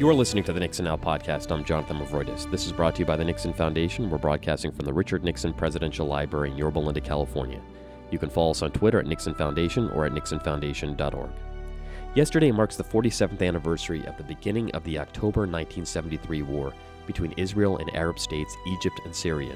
You are listening to the Nixon Now podcast. I'm Jonathan Movroydis. This is brought to you by the Nixon Foundation. We're broadcasting from the Richard Nixon Presidential Library in Yorba Linda, California. You can follow us on Twitter at Nixon Foundation or at nixonfoundation.org. Yesterday marks the 47th anniversary of the beginning of the October 1973 war between Israel and Arab states Egypt and Syria.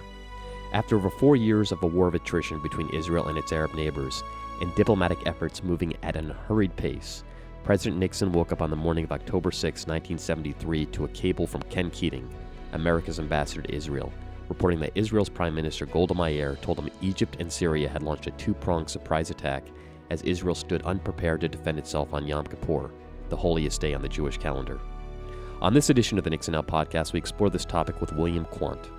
After over four years of a war of attrition between Israel and its Arab neighbors, and diplomatic efforts moving at an hurried pace, President Nixon woke up on the morning of October 6, 1973, to a cable from Ken Keating, America's ambassador to Israel, reporting that Israel's Prime Minister Golda Meir told him Egypt and Syria had launched a two pronged surprise attack as Israel stood unprepared to defend itself on Yom Kippur, the holiest day on the Jewish calendar. On this edition of the Nixon Now podcast, we explore this topic with William Quandt.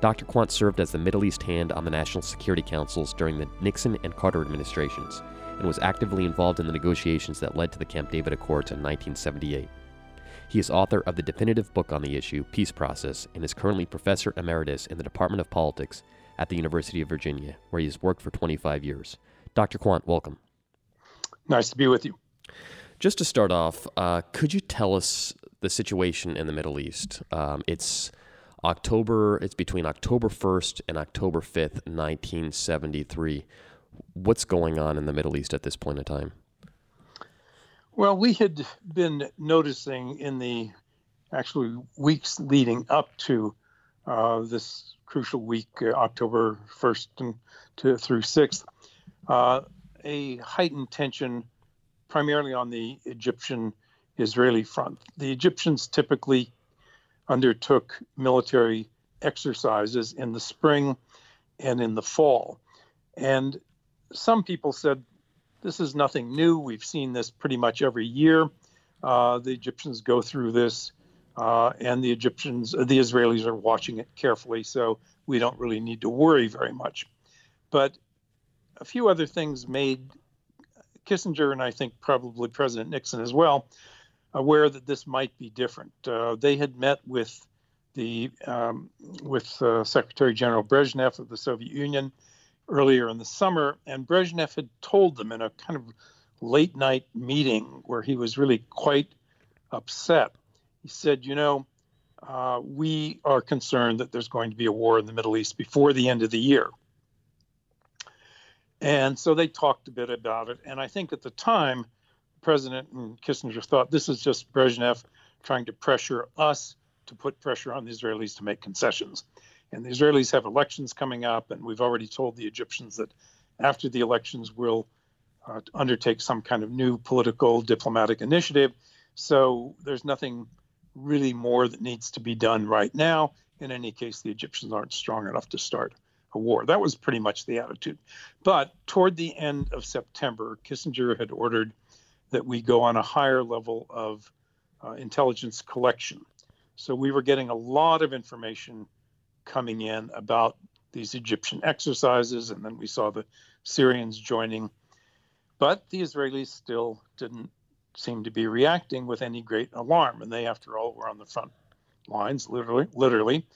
Dr. Quandt served as the Middle East hand on the National Security Councils during the Nixon and Carter administrations and was actively involved in the negotiations that led to the Camp David Accords in 1978. He is author of the definitive book on the issue, Peace Process, and is currently professor emeritus in the Department of Politics at the University of Virginia, where he has worked for 25 years. Dr. Quandt, welcome. Nice to be with you. Just to start off, uh, could you tell us the situation in the Middle East? Um, it's October. It's between October 1st and October 5th, 1973 what's going on in the Middle East at this point in time? Well, we had been noticing in the actually weeks leading up to uh, this crucial week, uh, October 1st and to, through 6th, uh, a heightened tension primarily on the Egyptian Israeli front. The Egyptians typically undertook military exercises in the spring and in the fall. And some people said this is nothing new. We've seen this pretty much every year. Uh, the Egyptians go through this, uh, and the Egyptians, uh, the Israelis are watching it carefully, so we don't really need to worry very much. But a few other things made Kissinger and I think probably President Nixon as well aware that this might be different. Uh, they had met with the um, with uh, Secretary General Brezhnev of the Soviet Union earlier in the summer, and Brezhnev had told them in a kind of late night meeting where he was really quite upset. He said, You know, uh, we are concerned that there's going to be a war in the Middle East before the end of the year. And so they talked a bit about it. And I think at the time, the President and Kissinger thought this is just Brezhnev trying to pressure us to put pressure on the Israelis to make concessions. And the Israelis have elections coming up, and we've already told the Egyptians that after the elections, we'll uh, undertake some kind of new political diplomatic initiative. So there's nothing really more that needs to be done right now. In any case, the Egyptians aren't strong enough to start a war. That was pretty much the attitude. But toward the end of September, Kissinger had ordered that we go on a higher level of uh, intelligence collection. So we were getting a lot of information coming in about these Egyptian exercises, and then we saw the Syrians joining. But the Israelis still didn't seem to be reacting with any great alarm, and they, after all, were on the front lines, literally, literally,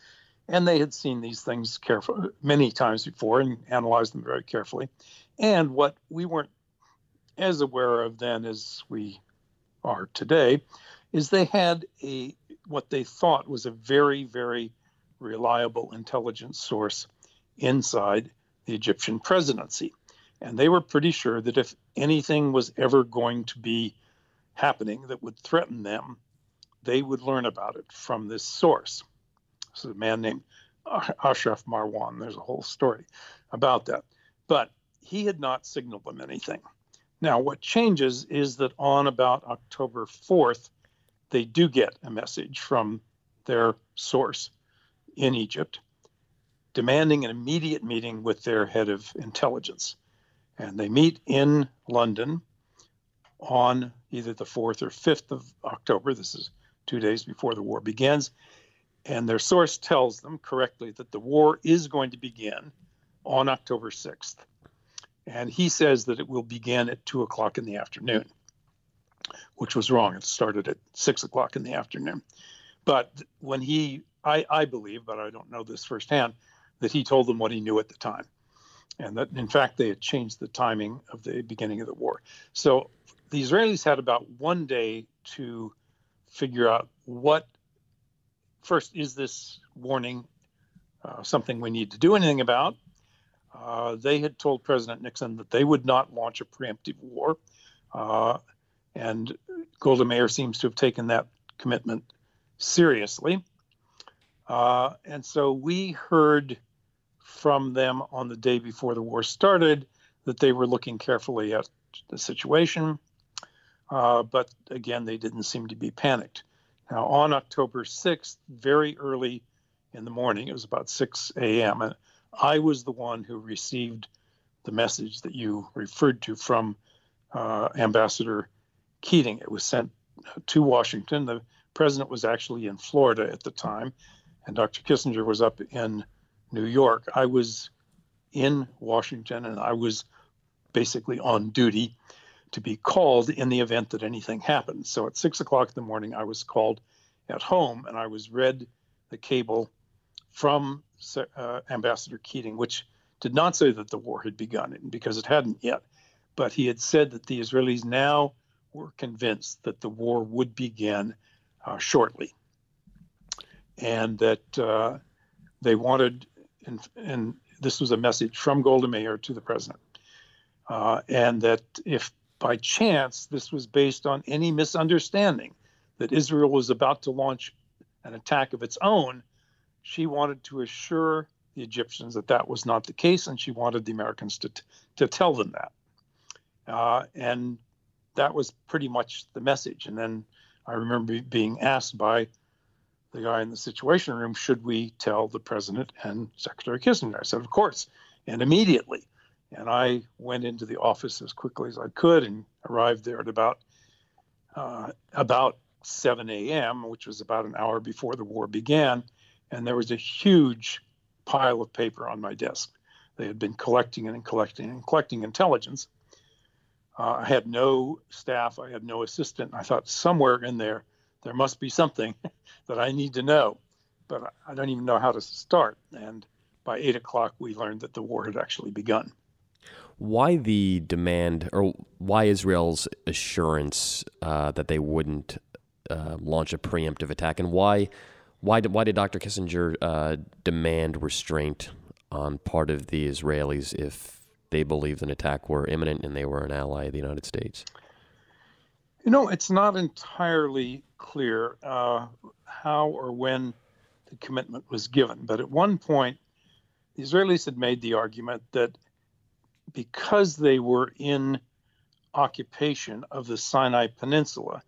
and they had seen these things careful many times before and analyzed them very carefully. And what we weren't as aware of then as we are today is they had a what they thought was a very, very reliable intelligence source inside the Egyptian presidency. And they were pretty sure that if anything was ever going to be happening that would threaten them, they would learn about it from this source. So, a man named Ashraf Marwan, there's a whole story about that. But he had not signaled them anything. Now, what changes is that on about October 4th, they do get a message from their source in Egypt, demanding an immediate meeting with their head of intelligence. And they meet in London on either the 4th or 5th of October. This is two days before the war begins. And their source tells them correctly that the war is going to begin on October 6th. And he says that it will begin at 2 o'clock in the afternoon, which was wrong. It started at 6 o'clock in the afternoon. But when he I, I believe, but I don't know this firsthand, that he told them what he knew at the time. And that, in fact, they had changed the timing of the beginning of the war. So the Israelis had about one day to figure out what first is this warning uh, something we need to do anything about. Uh, they had told President Nixon that they would not launch a preemptive war, uh, and Golda Meir seems to have taken that commitment seriously. Uh, and so we heard from them on the day before the war started that they were looking carefully at the situation. Uh, but again, they didn't seem to be panicked. Now, on October 6th, very early in the morning, it was about 6 a.m., and I was the one who received the message that you referred to from uh, Ambassador Keating. It was sent to Washington. The president was actually in Florida at the time, and Dr. Kissinger was up in New York. I was in Washington, and I was basically on duty to be called in the event that anything happened. So at six o'clock in the morning, I was called at home, and I was read the cable from uh, Ambassador Keating, which did not say that the war had begun because it hadn't yet, but he had said that the Israelis now were convinced that the war would begin uh, shortly, and that uh, they wanted, and, and, this was a message from Golda Meir to the president, uh, and that if by chance this was based on any misunderstanding that Israel was about to launch an attack of its own, she wanted to assure the Egyptians that that was not the case, and she wanted the Americans to to tell them that. Uh, and that was pretty much the message. And then I remember being asked by the guy in the Situation Room, should we tell the president and Secretary Kissinger? I said, of course, and immediately. And I went into the office as quickly as I could and arrived there at about uh, about 7 a.m., which was about an hour before the war began. And there was a huge pile of paper on my desk. They had been collecting and collecting and collecting intelligence. Uh, I had no staff, I had no assistant. I thought somewhere in there, there must be something that I need to know, but I don't even know how to start. And by eight o'clock, we learned that the war had actually begun. Why the demand, or why Israel's assurance uh, that they wouldn't uh, launch a preemptive attack, and why, why did why did Dr. Kissinger uh, demand restraint on part of the Israelis if they believed an attack were imminent and they were an ally of the United States? You know, it's not entirely clear uh, how or when the commitment was given, but at one point, the Israelis had made the argument that because they were in occupation of the Sinai Peninsula,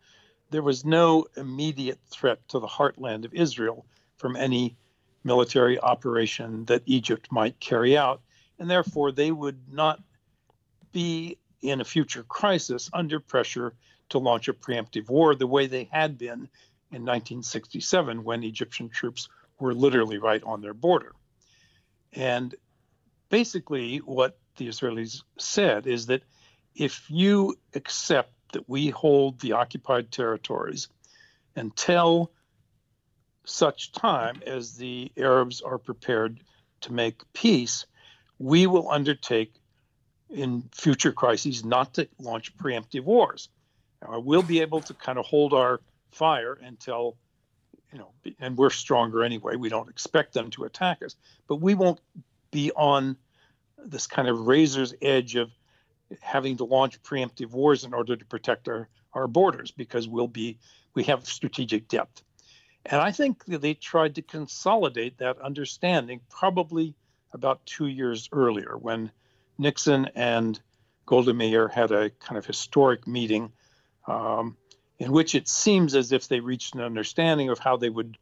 there was no immediate threat to the heartland of Israel from any military operation that Egypt might carry out and therefore they would not be in a future crisis under pressure to launch a preemptive war the way they had been in 1967 when Egyptian troops were literally right on their border. And basically, what the Israelis said is that if you accept that we hold the occupied territories until such time as the Arabs are prepared to make peace, we will undertake in future crises not to launch preemptive wars. Now, we'll be able to kind of hold our fire until, you know, and we're stronger anyway. We don't expect them to attack us, but we won't be on this kind of razor's edge of having to launch preemptive wars in order to protect our, our borders because we'll be we have strategic depth. And I think they tried to consolidate that understanding probably about two years earlier when Nixon and Golda Meir had a kind of historic meeting um, in which it seems as if they reached an understanding of how they would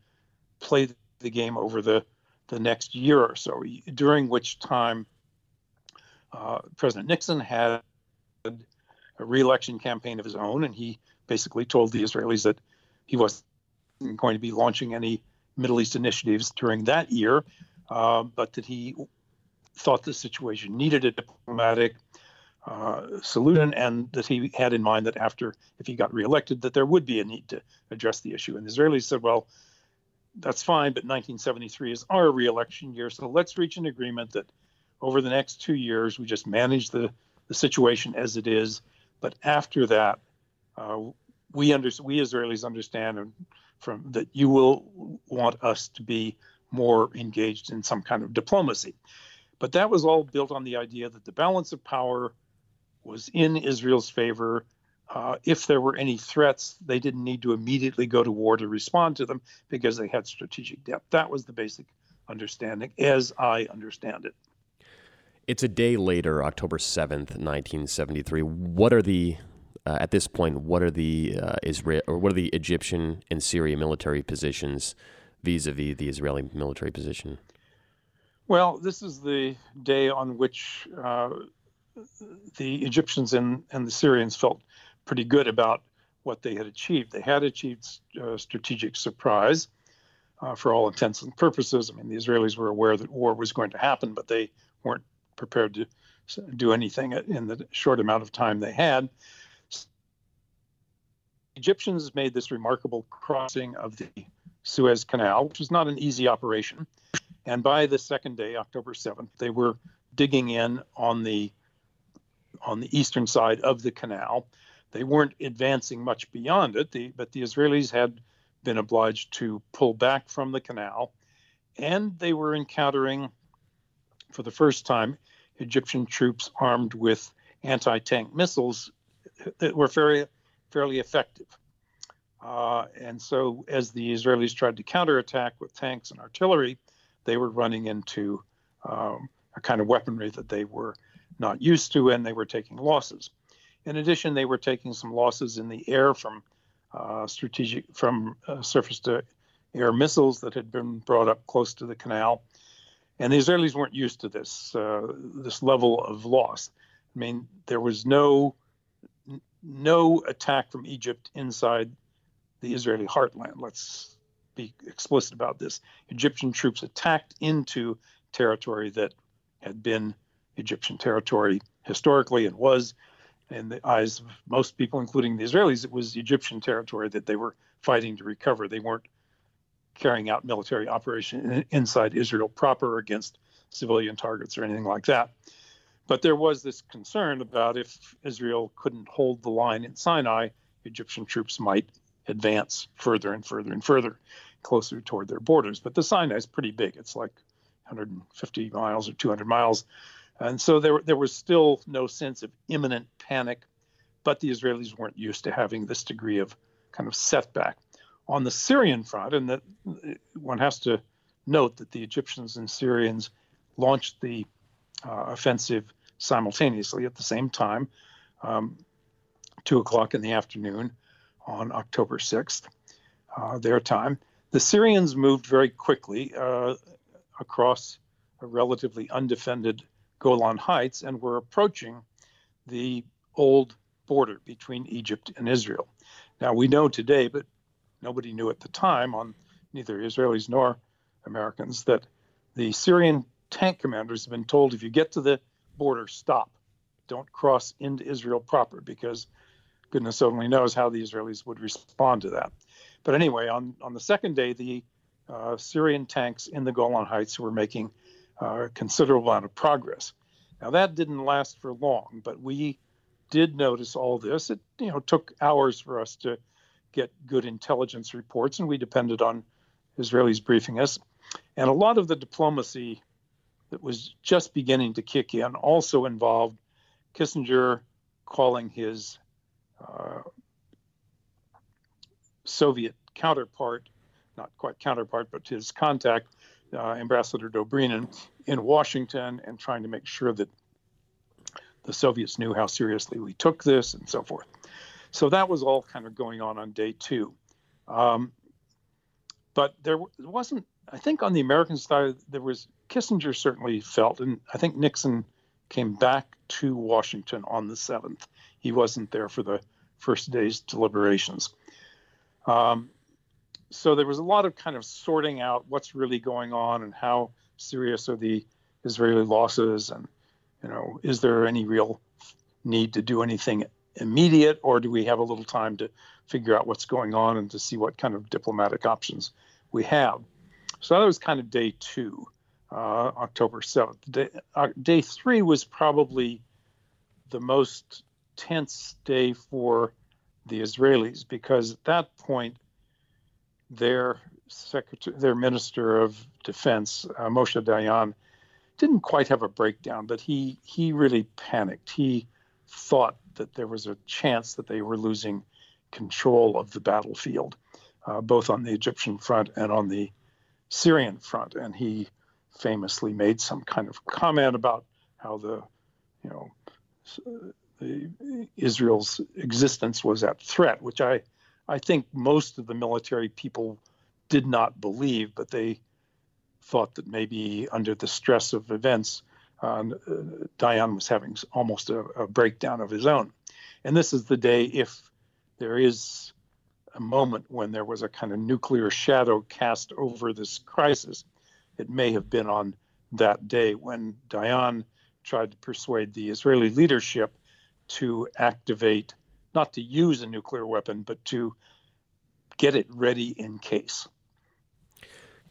play the game over the, the next year or so, during which time uh, President Nixon had a reelection campaign of his own, and he basically told the Israelis that he wasn't going to be launching any Middle East initiatives during that year, uh, but that he thought the situation needed a diplomatic uh, solution, and that he had in mind that after, if he got reelected, that there would be a need to address the issue. And the Israelis said, well, that's fine, but 1973 is our reelection year, so let's reach an agreement that over the next two years we just manage the, the situation as it is, but after that, uh, we under, we Israelis understand from that you will want us to be more engaged in some kind of diplomacy. But that was all built on the idea that the balance of power was in Israel's favor. Uh, if there were any threats, they didn't need to immediately go to war to respond to them because they had strategic depth. That was the basic understanding, as I understand it. It's a day later, October 7th, 1973. What are the uh, at this point, what are the uh, Israel or what are the Egyptian and Syria military positions vis-a-vis the Israeli military position? Well, this is the day on which uh, the Egyptians and, and the Syrians felt pretty good about what they had achieved. They had achieved uh, strategic surprise uh, for all intents and purposes. I mean, the Israelis were aware that war was going to happen, but they weren't prepared to do anything in the short amount of time they had. Egyptians made this remarkable crossing of the Suez Canal, which was not an easy operation. And by the second day, October 7th, they were digging in on the on the eastern side of the canal. They weren't advancing much beyond it, the, but the Israelis had been obliged to pull back from the canal, and they were encountering, for the first time, Egyptian troops armed with anti-tank missiles that were very fairly effective. Uh, and so, as the Israelis tried to counterattack with tanks and artillery, they were running into um, a kind of weaponry that they were not used to, and they were taking losses. In addition, they were taking some losses in the air from uh, strategic, from uh, surface to air missiles that had been brought up close to the canal. And the Israelis weren't used to this uh, this level of loss. I mean, there was no no attack from Egypt inside the Israeli heartland. Let's be explicit about this. Egyptian troops attacked into territory that had been Egyptian territory historically and was, in the eyes of most people, including the Israelis, it was Egyptian territory that they were fighting to recover. They weren't carrying out military operation inside Israel proper against civilian targets or anything like that. But there was this concern about if Israel couldn't hold the line in Sinai, Egyptian troops might advance further and further and further closer toward their borders. But the Sinai is pretty big. It's like 150 miles or 200 miles. And so there, there was still no sense of imminent panic, but the Israelis weren't used to having this degree of kind of setback. On the Syrian front, and that one has to note that the Egyptians and Syrians launched the uh, offensive simultaneously at the same time, um, two o'clock in the afternoon on October 6th, uh, their time. The Syrians moved very quickly uh, across a relatively undefended Golan Heights and were approaching the old border between Egypt and Israel. Now, we know today, but nobody knew at the time, on neither Israelis nor Americans, that the Syrian tank commanders have been told if you get to the border, stop. Don't cross into Israel proper because goodness only knows how the Israelis would respond to that. But anyway, on, on the second day, the uh, Syrian tanks in the Golan Heights were making a considerable amount of progress. Now that didn't last for long, but we did notice all this. It you know took hours for us to get good intelligence reports, and we depended on Israelis briefing us. And a lot of the diplomacy that was just beginning to kick in also involved Kissinger calling his uh, Soviet counterpart, not quite counterpart, but his contact, Ambassador Dobrynin, in Washington and trying to make sure that the Soviets knew how seriously we took this and so forth. So that was all kind of going on on day two. Um, but there wasn't, I think on the American side, there was, Kissinger certainly felt, and I think Nixon came back to Washington on the 7th. He wasn't there for the first day's deliberations. Um, so there was a lot of kind of sorting out what's really going on and how serious are the Israeli losses, and you know, is there any real need to do anything immediate, or do we have a little time to figure out what's going on and to see what kind of diplomatic options we have? So that was kind of day two, uh, October 7th. Day, uh, day three was probably the most tense day for the Israelis because at that point, their secretary, their minister of defense, uh, Moshe Dayan, didn't quite have a breakdown, but he he really panicked. He thought that there was a chance that they were losing control of the battlefield, uh, both on the Egyptian front and on the Syrian front. And he famously made some kind of comment about how the, you know, the, Israel's existence was at threat, which I, I think most of the military people did not believe, but they thought that maybe under the stress of events, uh, Dayan was having almost a, a, breakdown of his own. And this is the day, if there is a moment when there was a kind of nuclear shadow cast over this crisis, it may have been on that day when Dayan tried to persuade the Israeli leadership to activate, not to use a nuclear weapon, but to get it ready in case.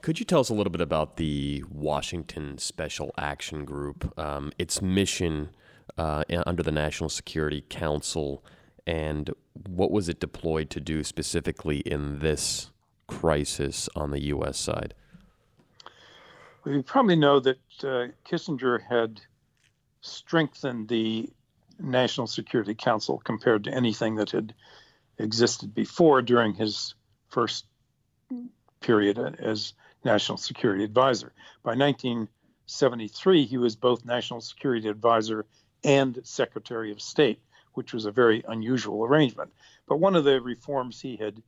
Could you tell us a little bit about the Washington Special Action Group, um, its mission uh, under the National Security Council, and what was it deployed to do specifically in this crisis on the U.S. side? You probably know that uh, Kissinger had strengthened the National Security Council compared to anything that had existed before during his first period as National Security Advisor. By 1973, he was both National Security Advisor and Secretary of State, which was a very unusual arrangement. But one of the reforms he had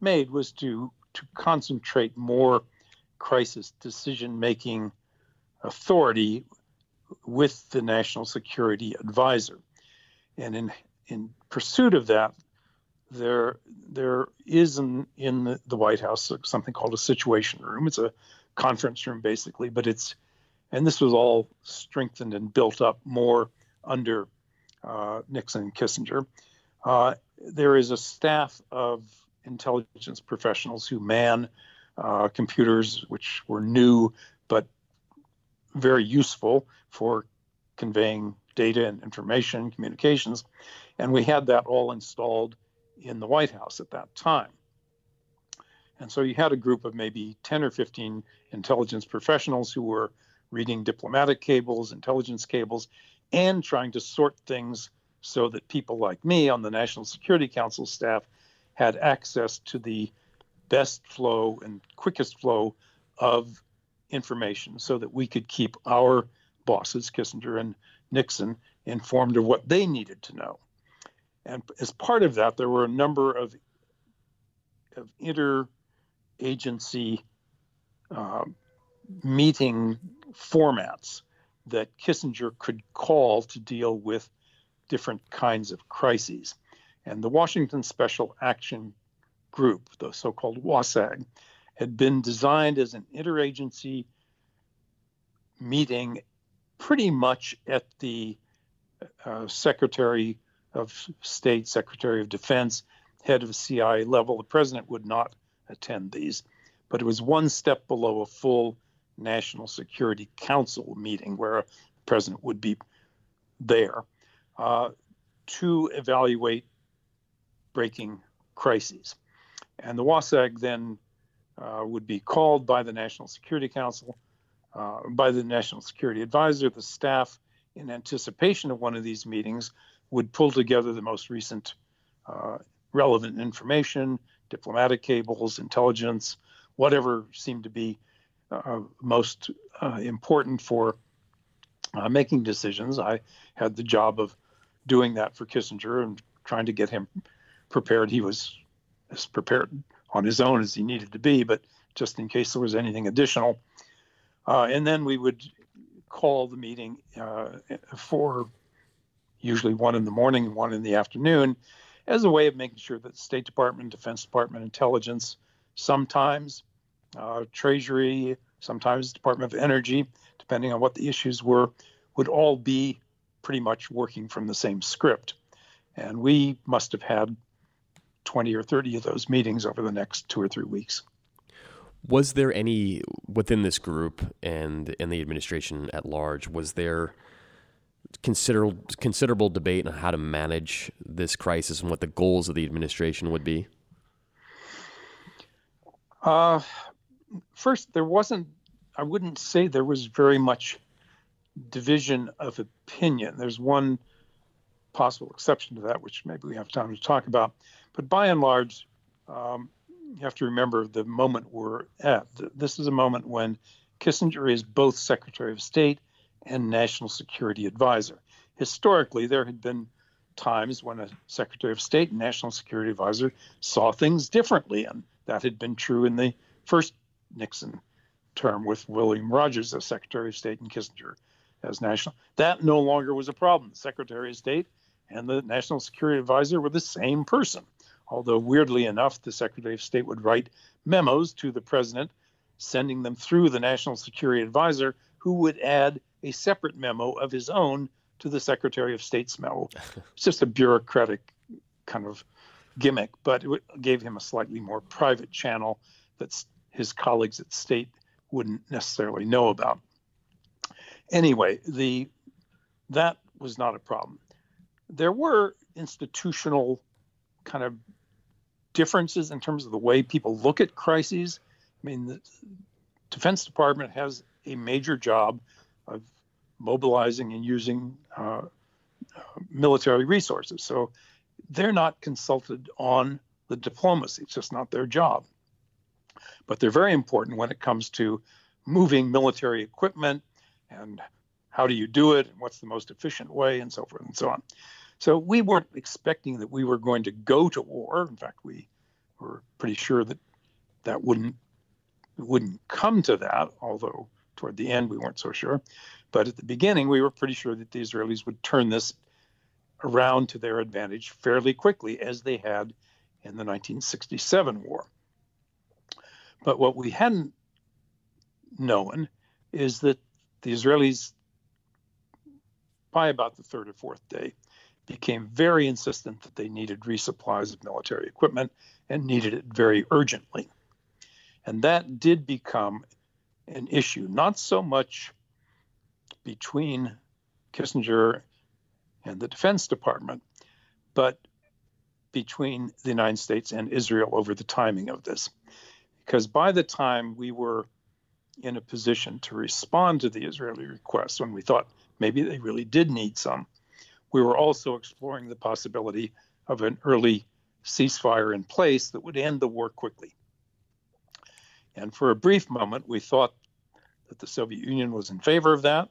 made was to, to concentrate more crisis decision making authority with the National Security Advisor. And in, in pursuit of that, there there is in, in the, the White House something called a Situation Room. It's a conference room basically, but it's and this was all strengthened and built up more under uh, Nixon and Kissinger. Uh, there is a staff of intelligence professionals who man uh, computers, which were new but very useful for conveying data and information, communications. And we had that all installed in the White House at that time. And so you had a group of maybe 10 or 15 intelligence professionals who were reading diplomatic cables, intelligence cables, and trying to sort things so that people like me on the National Security Council staff had access to the best flow and quickest flow of information so that we could keep our bosses, Kissinger and Nixon, informed of what they needed to know. And as part of that, there were a number of, of interagency uh, meeting formats that Kissinger could call to deal with different kinds of crises. And the Washington Special Action Group, the so called WASAG, had been designed as an interagency meeting pretty much at the uh, Secretary of State, Secretary of Defense, head of CIA level. The president would not attend these, but it was one step below a full National Security Council meeting where a president would be there uh, to evaluate breaking crises. And the WASAG then uh, would be called by the National Security Council, uh, by the National Security Advisor, the staff, in anticipation of one of these meetings, would pull together the most recent uh, relevant information, diplomatic cables, intelligence, whatever seemed to be uh, most uh, important for uh, making decisions. I had the job of doing that for Kissinger and trying to get him prepared. He was as prepared on his own as he needed to be, but just in case there was anything additional. Uh, and then we would call the meeting uh, for usually one in the morning and one in the afternoon, as a way of making sure that State Department, Defense Department, Intelligence, sometimes uh, Treasury, sometimes Department of Energy, depending on what the issues were, would all be pretty much working from the same script. And we must have had 20 or 30 of those meetings over the next two or three weeks. Was there any within this group and in the administration at large? Was there considerable considerable debate on how to manage this crisis and what the goals of the administration would be? Uh, first, there wasn't. I wouldn't say there was very much division of opinion. There's one possible exception to that, which maybe we have time to talk about. But by and large, um, have to remember the moment we're at. This is a moment when Kissinger is both Secretary of State and National Security Advisor. Historically, there had been times when a Secretary of State and National Security Advisor saw things differently, and that had been true in the first Nixon term with William Rogers as Secretary of State and Kissinger as national. That no longer was a problem. Secretary of State and the National Security Advisor were the same person. Although, weirdly enough, the Secretary of State would write memos to the President, sending them through the National Security Advisor, who would add a separate memo of his own to the Secretary of State's memo. It's just a bureaucratic kind of gimmick, but it gave him a slightly more private channel that his colleagues at State wouldn't necessarily know about. Anyway, the that was not a problem. There were institutional kind of differences in terms of the way people look at crises. I mean, the Defense Department has a major job of mobilizing and using uh, military resources. So they're not consulted on the diplomacy. It's just not their job. But they're very important when it comes to moving military equipment and how do you do it and what's the most efficient way and so forth and so on. So we weren't expecting that we were going to go to war. In fact, we were pretty sure that that wouldn't wouldn't come to that, although toward the end we weren't so sure. But at the beginning, we were pretty sure that the Israelis would turn this around to their advantage fairly quickly, as they had in the 1967 war. But what we hadn't known is that the Israelis, by about the third or fourth day, became very insistent that they needed resupplies of military equipment and needed it very urgently. And that did become an issue, not so much between Kissinger and the Defense Department, but between the United States and Israel over the timing of this. Because by the time we were in a position to respond to the Israeli request, when we thought maybe they really did need some, we were also exploring the possibility of an early ceasefire in place that would end the war quickly. And for a brief moment, we thought that the Soviet Union was in favor of that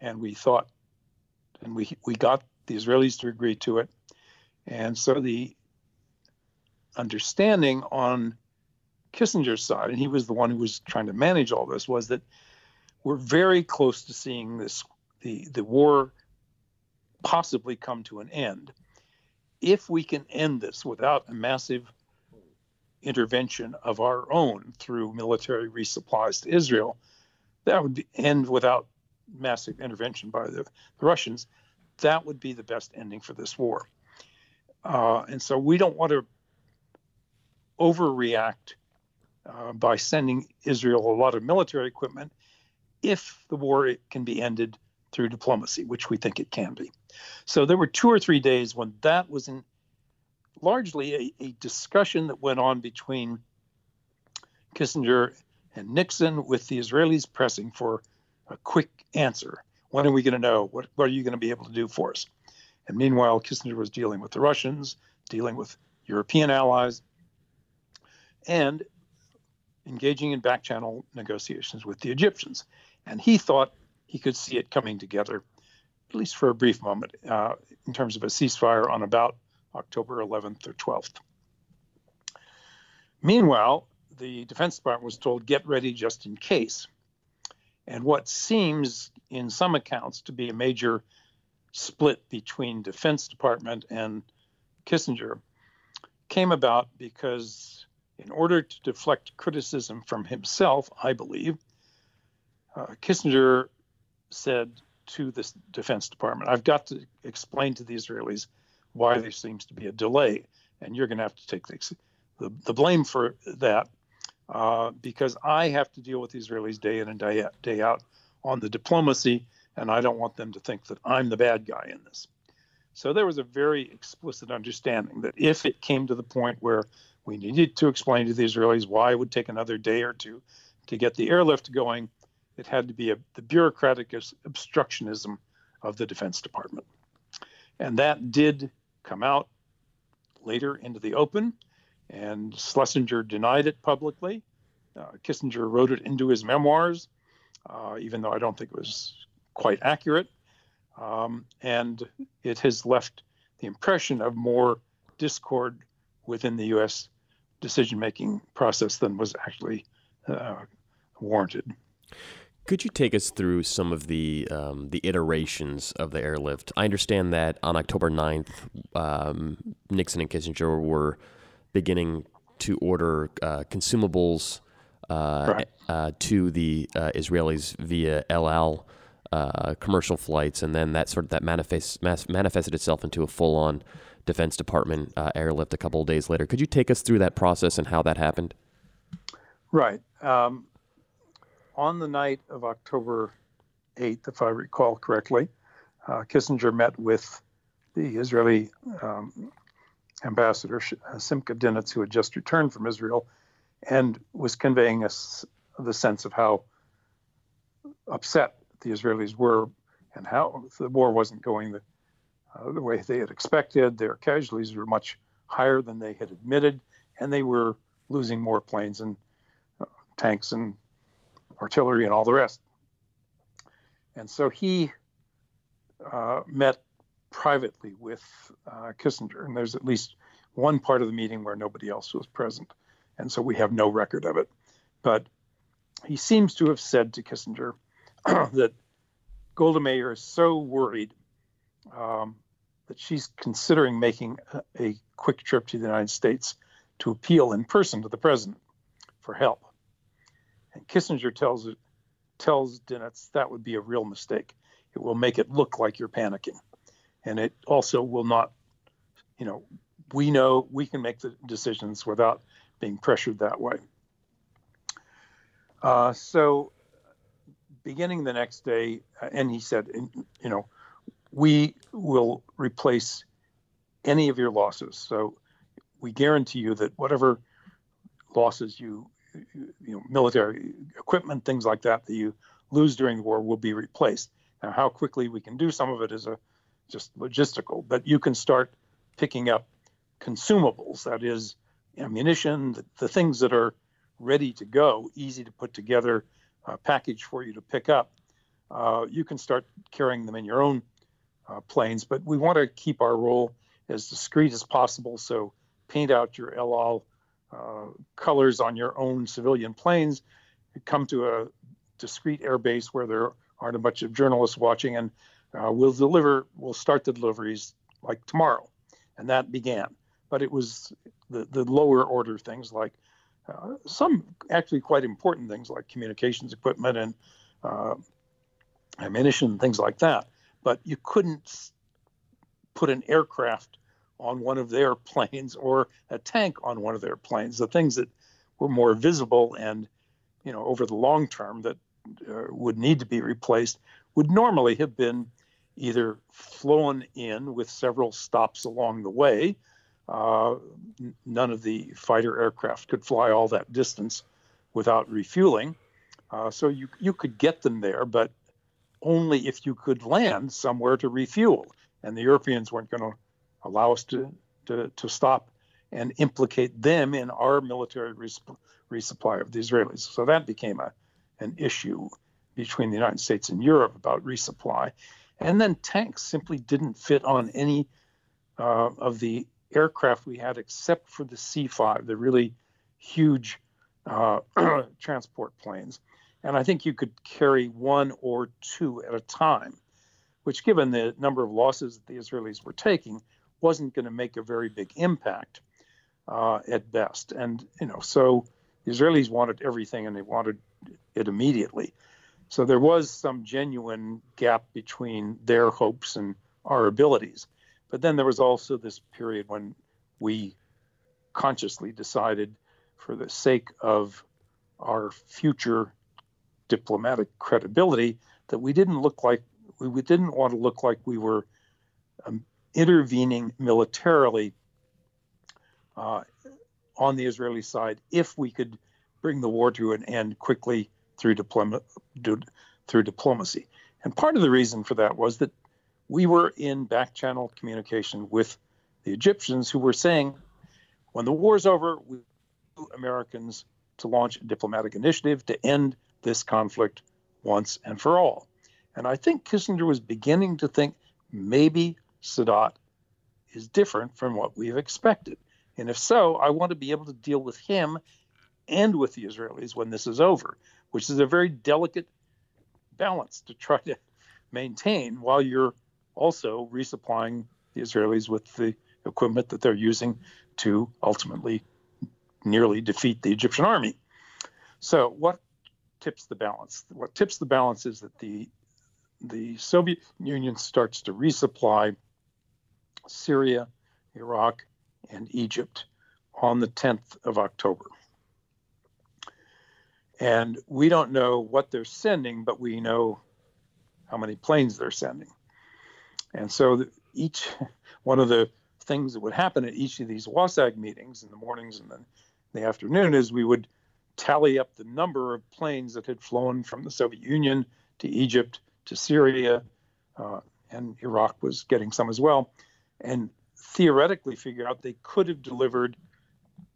and we thought, and we we got the Israelis to agree to it, and so the understanding on Kissinger's side, and he was the one who was trying to manage all this, was that we're very close to seeing this the the war possibly come to an end. If we can end this without a massive intervention of our own through military resupplies to Israel, that would end without massive intervention by the, the Russians, that would be the best ending for this war. Uh, and so we don't want to overreact uh, by sending Israel a lot of military equipment if the war can be ended through diplomacy, which we think it can be. So there were two or three days when that was in largely a, a discussion that went on between Kissinger and Nixon, with the Israelis pressing for a quick answer. When are we going to know? What, what are you going to be able to do for us? And meanwhile, Kissinger was dealing with the Russians, dealing with European allies, and engaging in back channel negotiations with the Egyptians. And he thought he could see it coming together, at least for a brief moment, uh, in terms of a ceasefire on about October 11th or 12th. Meanwhile, the Defense Department was told, get ready just in case. And what seems, in some accounts, to be a major split between Defense Department and Kissinger came about because, in order to deflect criticism from himself, I believe, uh, Kissinger said to the Defense Department, I've got to explain to the Israelis why there seems to be a delay, and you're going to have to take the, the, the blame for that uh, because I have to deal with the Israelis day in and day out, day out on the diplomacy, and I don't want them to think that I'm the bad guy in this. So there was a very explicit understanding that if it came to the point where we needed to explain to the Israelis why it would take another day or two to get the airlift going, it had to be a, the bureaucratic obstructionism of the Defense Department. And that did come out later into the open, and Schlesinger denied it publicly. Uh, Kissinger wrote it into his memoirs, uh, even though I don't think it was quite accurate. Um, and it has left the impression of more discord within the U.S. decision making process than was actually uh, warranted. Could you take us through some of the um, the iterations of the airlift? I understand that on October 9th, um, Nixon and Kissinger were beginning to order uh, consumables uh, uh, to the uh, Israelis via El Al uh, commercial flights, and then that sort of that manifest, manifested itself into a full on Defense Department uh, airlift a couple of days later. Could you take us through that process and how that happened? Right. Um, on the night of October 8th, if I recall correctly, uh, Kissinger met with the Israeli um, ambassador, Simcha Dinitz, who had just returned from Israel, and was conveying us the sense of how upset the Israelis were and how the war wasn't going the, uh, the way they had expected. Their casualties were much higher than they had admitted, and they were losing more planes and uh, tanks and artillery and all the rest. And so he uh, met privately with uh, Kissinger, and there's at least one part of the meeting where nobody else was present, and so we have no record of it. But he seems to have said to Kissinger that Golda Meir is so worried um, that she's considering making a, a quick trip to the United States to appeal in person to the president for help. And Kissinger tells it, tells Dinitz that would be a real mistake. It will make it look like you're panicking, and it also will not. You know, we know we can make the decisions without being pressured that way. Uh, so beginning the next day, uh, and he said, you know, we will replace any of your losses. So we guarantee you that whatever losses you, you know, military equipment, things like that, that you lose during the war will be replaced. Now, how quickly we can do some of it is a just logistical, but you can start picking up consumables, that is, ammunition, the, the things that are ready to go, easy to put together, uh, package for you to pick up. Uh, you can start carrying them in your own uh, planes, but we want to keep our role as discreet as possible. So paint out your El Al uh, colors on your own civilian planes, come to a discreet airbase where there aren't a bunch of journalists watching, and uh, we'll deliver, we'll start the deliveries like tomorrow. And that began. But it was the, the lower order things like uh, some actually quite important things like communications equipment and uh, ammunition things like that. But you couldn't put an aircraft on one of their planes or a tank on one of their planes. The things that were more visible and, you know, over the long term that uh, would need to be replaced would normally have been either flown in with several stops along the way uh, none of the fighter aircraft could fly all that distance without refueling. Uh, so you you could get them there, but only if you could land somewhere to refuel. And the Europeans weren't going to allow us to, to, to stop and implicate them in our military resupply of the Israelis. So that became a, an issue between the United States and Europe about resupply. And then tanks simply didn't fit on any uh, of the aircraft we had except for the C5, the really huge uh, transport planes. And I think you could carry one or two at a time, which, given the number of losses that the Israelis were taking, wasn't going to make a very big impact uh, at best. And, you know, so the Israelis wanted everything and they wanted it immediately. So there was some genuine gap between their hopes and our abilities. But then there was also this period when we consciously decided, for the sake of our future diplomatic credibility, that we didn't look like we didn't want to look like we were um, intervening militarily uh, on the Israeli side if we could bring the war to an end quickly through, diploma, through diplomacy. And part of the reason for that was that we were in back channel communication with the Egyptians who were saying, when the war's over, we Americans to launch a diplomatic initiative to end this conflict once and for all. And I think Kissinger was beginning to think maybe Sadat is different from what we've expected. And if so, I want to be able to deal with him and with the Israelis when this is over, which is a very delicate balance to try to maintain while you're also resupplying the Israelis with the equipment that they're using to ultimately nearly defeat the Egyptian army. So, what tips the balance? What tips the balance is that the the Soviet Union starts to resupply Syria, Iraq, and Egypt on the 10th of October. And we don't know what they're sending, but we know how many planes they're sending. And so each one of the things that would happen at each of these WSAG meetings in the mornings and then the afternoon is we would tally up the number of planes that had flown from the Soviet Union to Egypt to Syria, uh, and Iraq was getting some as well, and theoretically figure out they could have delivered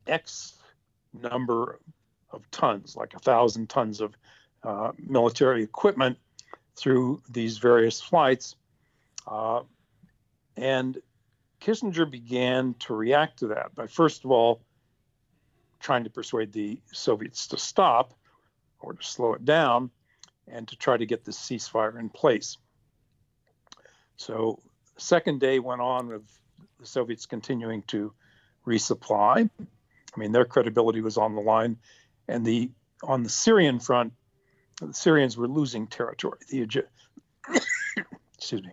X number of tons, like a thousand tons of uh, military equipment through these various flights. Uh, and Kissinger began to react to that by, first of all, trying to persuade the Soviets to stop or to slow it down and to try to get the ceasefire in place. So, second day went on with the Soviets continuing to resupply. I mean, their credibility was on the line, and the on the Syrian front, the Syrians were losing territory. The excuse me,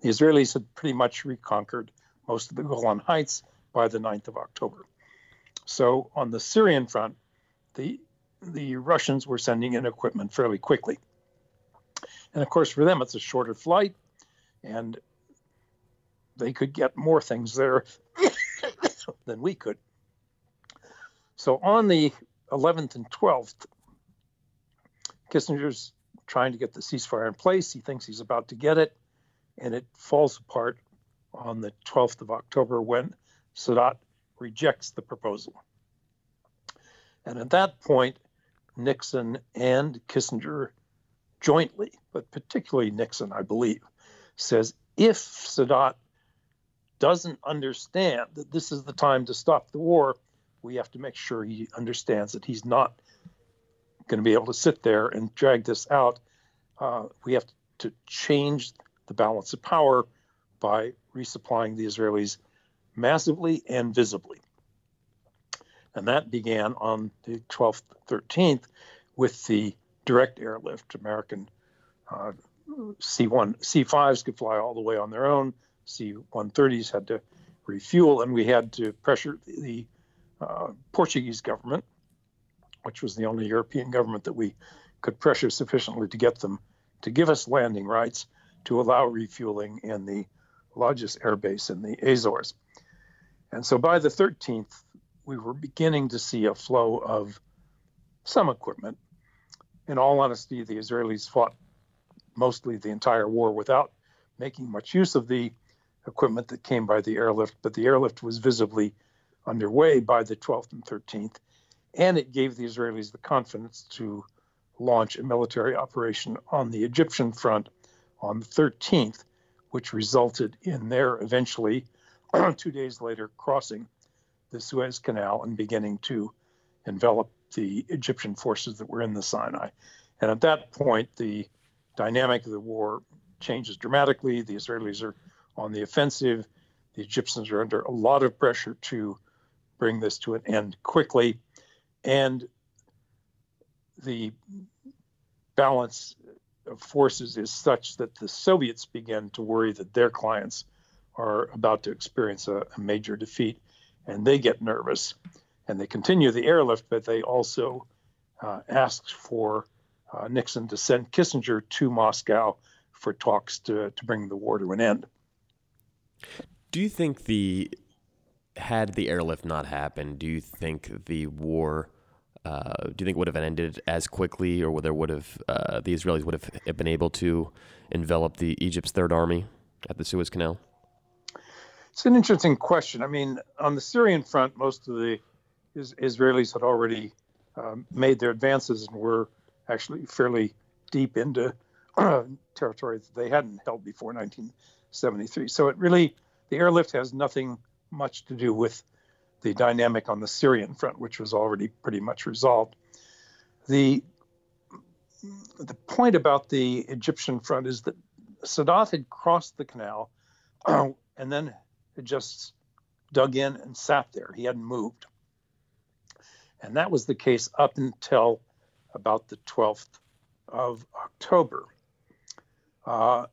the Israelis had pretty much reconquered most of the Golan Heights by the 9th of October. So on the Syrian front, the the Russians were sending in equipment fairly quickly. And of course, for them, it's a shorter flight, and they could get more things there than we could. So on the 11th and 12th, Kissinger's trying to get the ceasefire in place. He thinks he's about to get it, and it falls apart on the 12th of October when Sadat rejects the proposal. And at that point, Nixon and Kissinger jointly, but particularly Nixon, I believe, says if Sadat doesn't understand that this is the time to stop the war, we have to make sure he understands that he's not going to be able to sit there and drag this out. Uh, we have to change the balance of power by resupplying the Israelis massively and visibly. And that began on the 12th, 13th with the direct airlift. American uh, C1, C5s could fly all the way on their own. C-130s had to refuel, and we had to pressure the uh, Portuguese government, which was the only European government that we could pressure sufficiently to get them to give us landing rights to allow refueling in the largest airbase in the Azores. And so by the 13th, we were beginning to see a flow of some equipment. In all honesty, the Israelis fought mostly the entire war without making much use of the equipment that came by the airlift, but the airlift was visibly underway by the 12th and 13th, and it gave the Israelis the confidence to launch a military operation on the Egyptian front on the 13th, which resulted in their eventually, two days later, crossing the Suez Canal and beginning to envelop the Egyptian forces that were in the Sinai. And at that point, the dynamic of the war changes dramatically. The Israelis are on the offensive. The Egyptians are under a lot of pressure to bring this to an end quickly. And the balance of forces is such that the Soviets begin to worry that their clients are about to experience a, a major defeat and they get nervous and they continue the airlift, but they also uh, asked for uh, Nixon to send Kissinger to Moscow for talks to, to bring the war to an end. Do you think the had the airlift not happened, do you think the war uh, do you think would have ended as quickly, or there would have uh, the Israelis would have been able to envelop the Egypt's Third Army at the Suez Canal? It's an interesting question. I mean, on the Syrian front, most of the Israelis had already um, made their advances and were actually fairly deep into uh, territory that they hadn't held before 1973. So it really, the airlift has nothing much to do with the dynamic on the Syrian front, which was already pretty much resolved. The the point about the Egyptian front is that Sadat had crossed the canal and then just dug in and sat there. He hadn't moved. And that was the case up until about the 12th of October. Uh,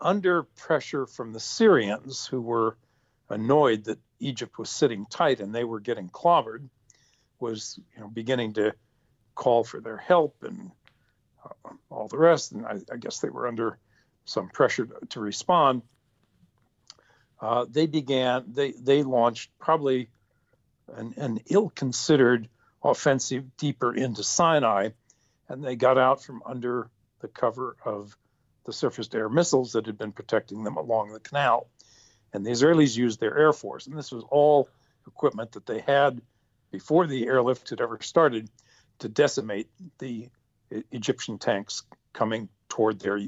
under pressure from the Syrians, who were annoyed that Egypt was sitting tight and they were getting clobbered, was you know beginning to call for their help and uh, all the rest. And I, I, guess they were under some pressure to, to respond. Uh, they began. They they launched probably an, an ill-considered offensive deeper into Sinai, and they got out from under the cover of the surface-to-air missiles that had been protecting them along the canal. And the Israelis used their Air Force. And this was all equipment that they had before the airlift had ever started to decimate the Egyptian tanks coming toward their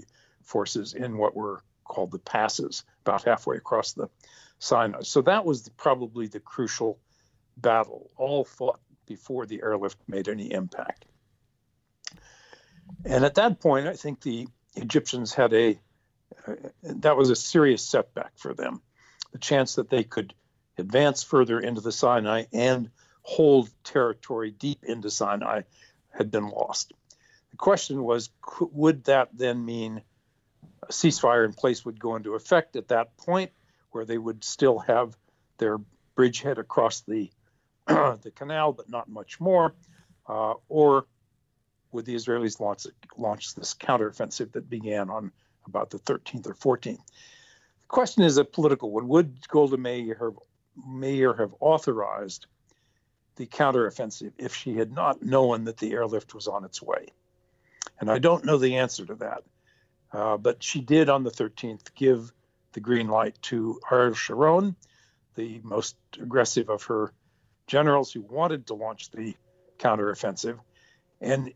forces in what were called the passes, about halfway across the Sinai. So that was the, probably the crucial battle, all fought before the airlift made any impact. And at that point, I think the Egyptians had a uh, that was a serious setback for them the chance that they could advance further into the Sinai and hold territory deep into Sinai had been lost. The question was would that then mean a ceasefire in place would go into effect at that point, where they would still have their bridgehead across the, the canal, but not much more? Uh, or would the Israelis launch, launch this counteroffensive that began on about the 13th or 14th? The question is a political one. Would Golda Meir have, Meir have authorized the counteroffensive if she had not known that the airlift was on its way? And I don't know the answer to that. Uh, but she did on the 13th give the green light to Ariel Sharon, the most aggressive of her generals who wanted to launch the counteroffensive. And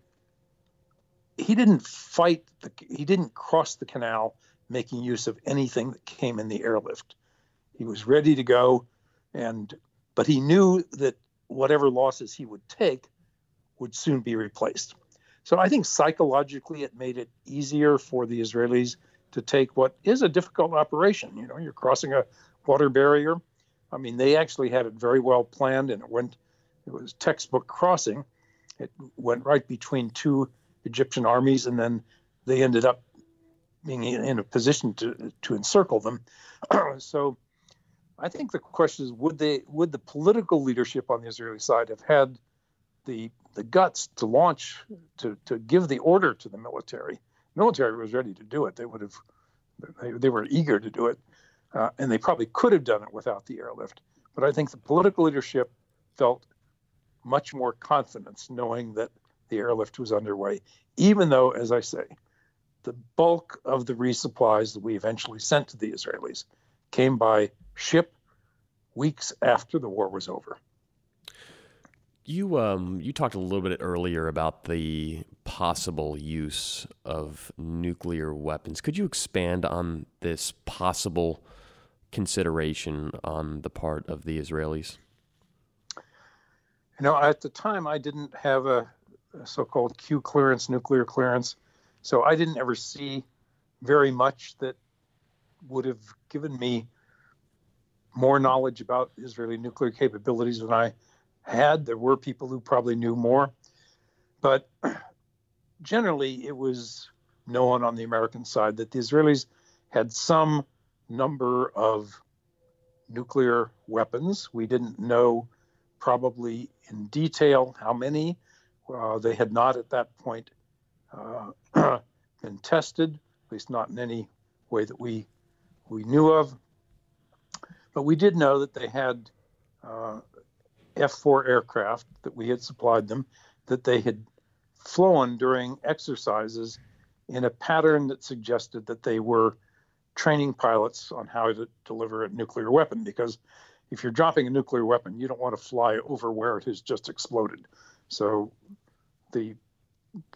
he didn't fight, the, he didn't cross the canal making use of anything that came in the airlift. He was ready to go, and but he knew that whatever losses he would take would soon be replaced. So I think psychologically it made it easier for the Israelis to take what is a difficult operation. You know, you're crossing a water barrier. I mean, they actually had it very well planned, and it went. It was textbook crossing. It went right between two Egyptian armies, and then they ended up being in a position to to encircle them. so I think the question is would they would the political leadership on the Israeli side have had the the guts to launch to to give the order to the military? The military was ready to do it. They would have they, they were eager to do it, uh, and they probably could have done it without the airlift. But I think the political leadership felt much more confidence knowing that the airlift was underway, even though, as I say, the bulk of the resupplies that we eventually sent to the Israelis came by ship weeks after the war was over. You um, you talked a little bit earlier about the possible use of nuclear weapons. Could you expand on this possible consideration on the part of the Israelis? You know, at the time, I didn't have a, a so-called Q clearance, nuclear clearance. So I didn't ever see very much that would have given me more knowledge about Israeli nuclear capabilities than I had. There were people who probably knew more, but generally it was known on the American side that the Israelis had some number of nuclear weapons. We didn't know probably in detail how many. Uh, they had not at that point uh, been tested. at least not in any way that we we knew of. But we did know that they had uh, F-4 aircraft that we had supplied them, that they had flown during exercises in a pattern that suggested that they were training pilots on how to deliver a nuclear weapon. Because if you're dropping a nuclear weapon, you don't want to fly over where it has just exploded. So the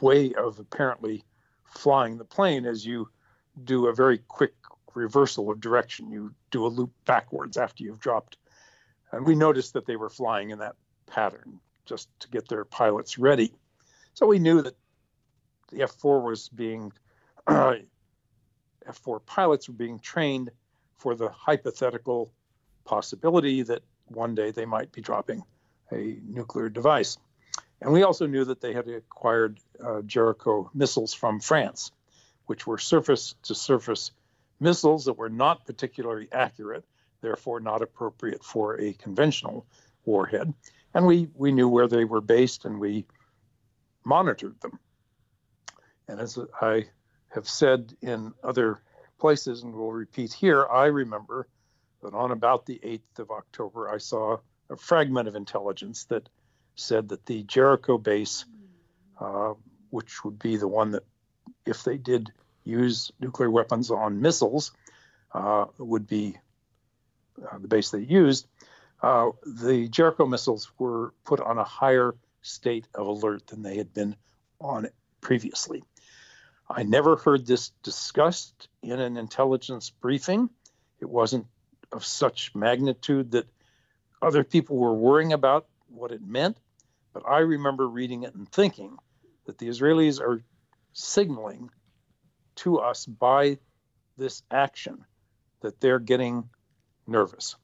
way of apparently flying the plane is you do a very quick reversal of direction. You do a loop backwards after you've dropped. And we noticed that they were flying in that pattern just to get their pilots ready. So we knew that the F 4 was being, F 4 pilots were being trained for the hypothetical possibility that one day they might be dropping a nuclear device. And we also knew that they had acquired uh, Jericho missiles from France, which were surface to surface missiles that were not particularly accurate, therefore not appropriate for a conventional warhead. And we, we knew where they were based and we monitored them. And as I have said in other places and will repeat here, I remember that on about the 8th of October, I saw a fragment of intelligence that said that the Jericho base, uh, which would be the one that, if they did use nuclear weapons on missiles, uh, would be uh, the base they used. Uh, the Jericho missiles were put on a higher state of alert than they had been on previously. I never heard this discussed in an intelligence briefing. It wasn't of such magnitude that other people were worrying about what it meant. But I remember reading it and thinking that the Israelis are signaling to us by this action that they're getting nervous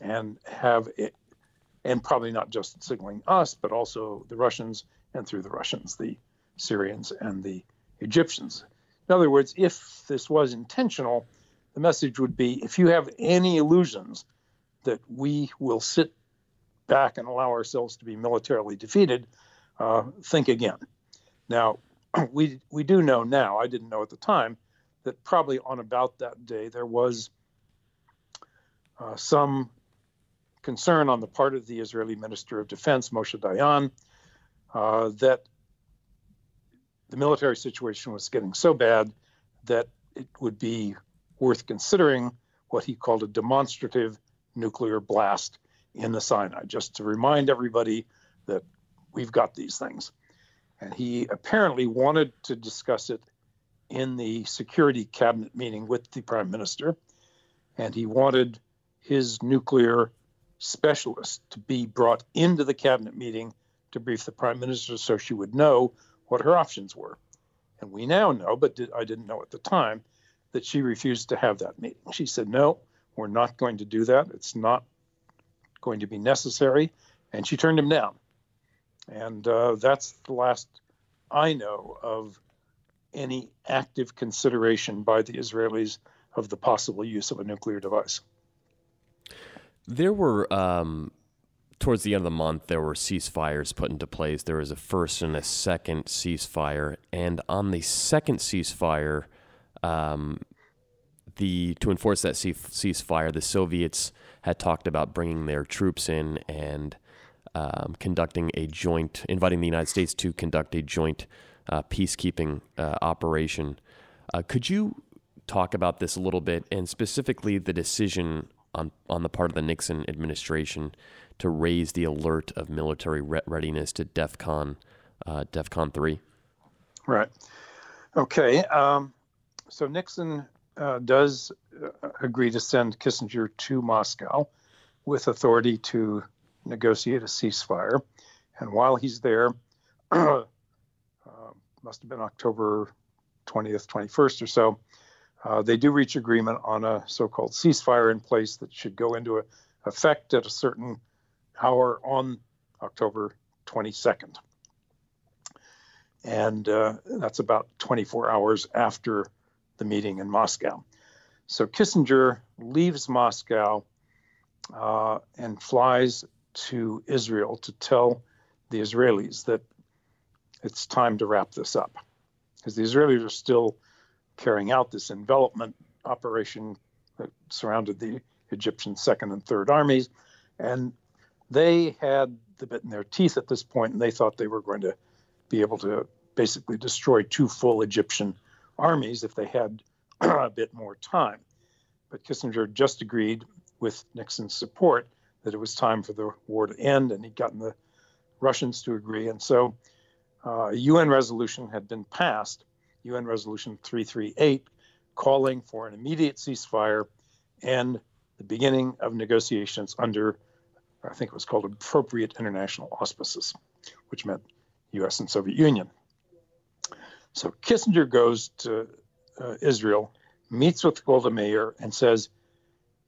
and have it, and probably not just signaling us, but also the Russians and through the Russians, the Syrians and the Egyptians. In other words, if this was intentional, the message would be if you have any illusions that we will sit back and allow ourselves to be militarily defeated, uh, think again. Now, we we do know now. I didn't know at the time that probably on about that day there was uh, some concern on the part of the Israeli Minister of Defense Moshe Dayan uh, that the military situation was getting so bad that it would be worth considering what he called a demonstrative nuclear blast in the Sinai, just to remind everybody that we've got these things. And he apparently wanted to discuss it in the security cabinet meeting with the prime minister. And he wanted his nuclear specialist to be brought into the cabinet meeting to brief the prime minister so she would know what her options were. And we now know, but I didn't know at the time, that she refused to have that meeting. She said, no, we're not going to do that. It's not going to be necessary. And she turned him down. And uh, that's the last I know of any active consideration by the Israelis of the possible use of a nuclear device. There were, um, towards the end of the month, there were ceasefires put into place. There was a first and a second ceasefire. And on the second ceasefire, um, the to enforce that ceasefire, the Soviets had talked about bringing their troops in and um, conducting a joint, inviting the United States to conduct a joint uh, peacekeeping uh, operation. Uh, could you talk about this a little bit, and specifically the decision on on the part of the Nixon administration to raise the alert of military re- readiness to DEFCON uh, DEFCON three? Right. Okay. Um, so Nixon uh, does uh, agree to send Kissinger to Moscow with authority to negotiate a ceasefire. And while he's there, uh, must have been October 20th, 21st or so, uh, they do reach agreement on a so called ceasefire in place that should go into effect at a certain hour on October 22nd. And uh, that's about 24 hours after the meeting in Moscow. So Kissinger leaves Moscow uh, and flies to Israel to tell the Israelis that it's time to wrap this up. Because the Israelis are still carrying out this envelopment operation that surrounded the Egyptian second and third armies. And they had the bit in their teeth at this point, and they thought they were going to be able to basically destroy two full Egyptian armies if they had a bit more time. But Kissinger just agreed with Nixon's support that it was time for the war to end, and he'd gotten the Russians to agree. And so uh, a UN resolution had been passed, UN Resolution 338, calling for an immediate ceasefire and the beginning of negotiations under, I think it was called appropriate international auspices, which meant US and Soviet Union. So Kissinger goes to uh, Israel, meets with Golda Meir, and says,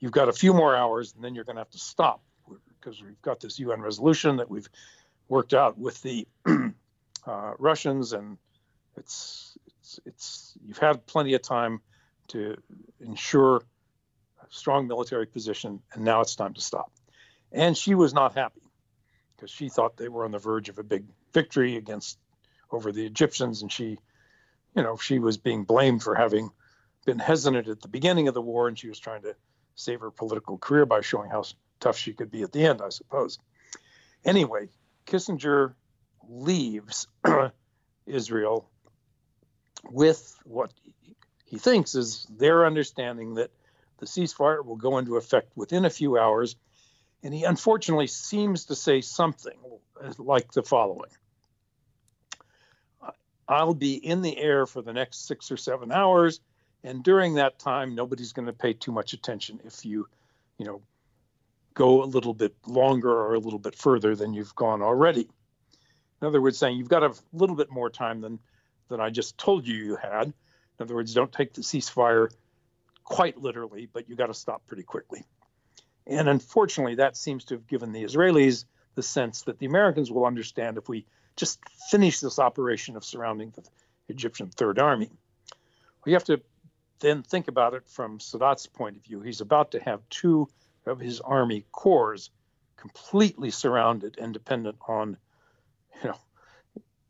You've got a few more hours, and then you're going to have to stop because we've got this UN resolution that we've worked out with the uh, Russians, and it's, it's, it's you've had plenty of time to ensure a strong military position, and now it's time to stop. And she was not happy because she thought they were on the verge of a big victory against over the Egyptians, and she, you know, she was being blamed for having been hesitant at the beginning of the war, and she was trying to save her political career by showing how tough she could be at the end, I suppose. Anyway, Kissinger leaves Israel with what he thinks is their understanding that the ceasefire will go into effect within a few hours. And he unfortunately seems to say something uh, like the following I'll be in the air for the next six or seven hours. And during that time, nobody's going to pay too much attention if you, you know, go a little bit longer or a little bit further than you've gone already. In other words, saying you've got a little bit more time than than I just told you you had. In other words, don't take the ceasefire quite literally, but you got to stop pretty quickly. And unfortunately, that seems to have given the Israelis the sense that the Americans will understand if we just finish this operation of surrounding the Egyptian Third Army. We have to then think about it from Sadat's point of view. He's about to have two of his army corps completely surrounded and dependent on, you know,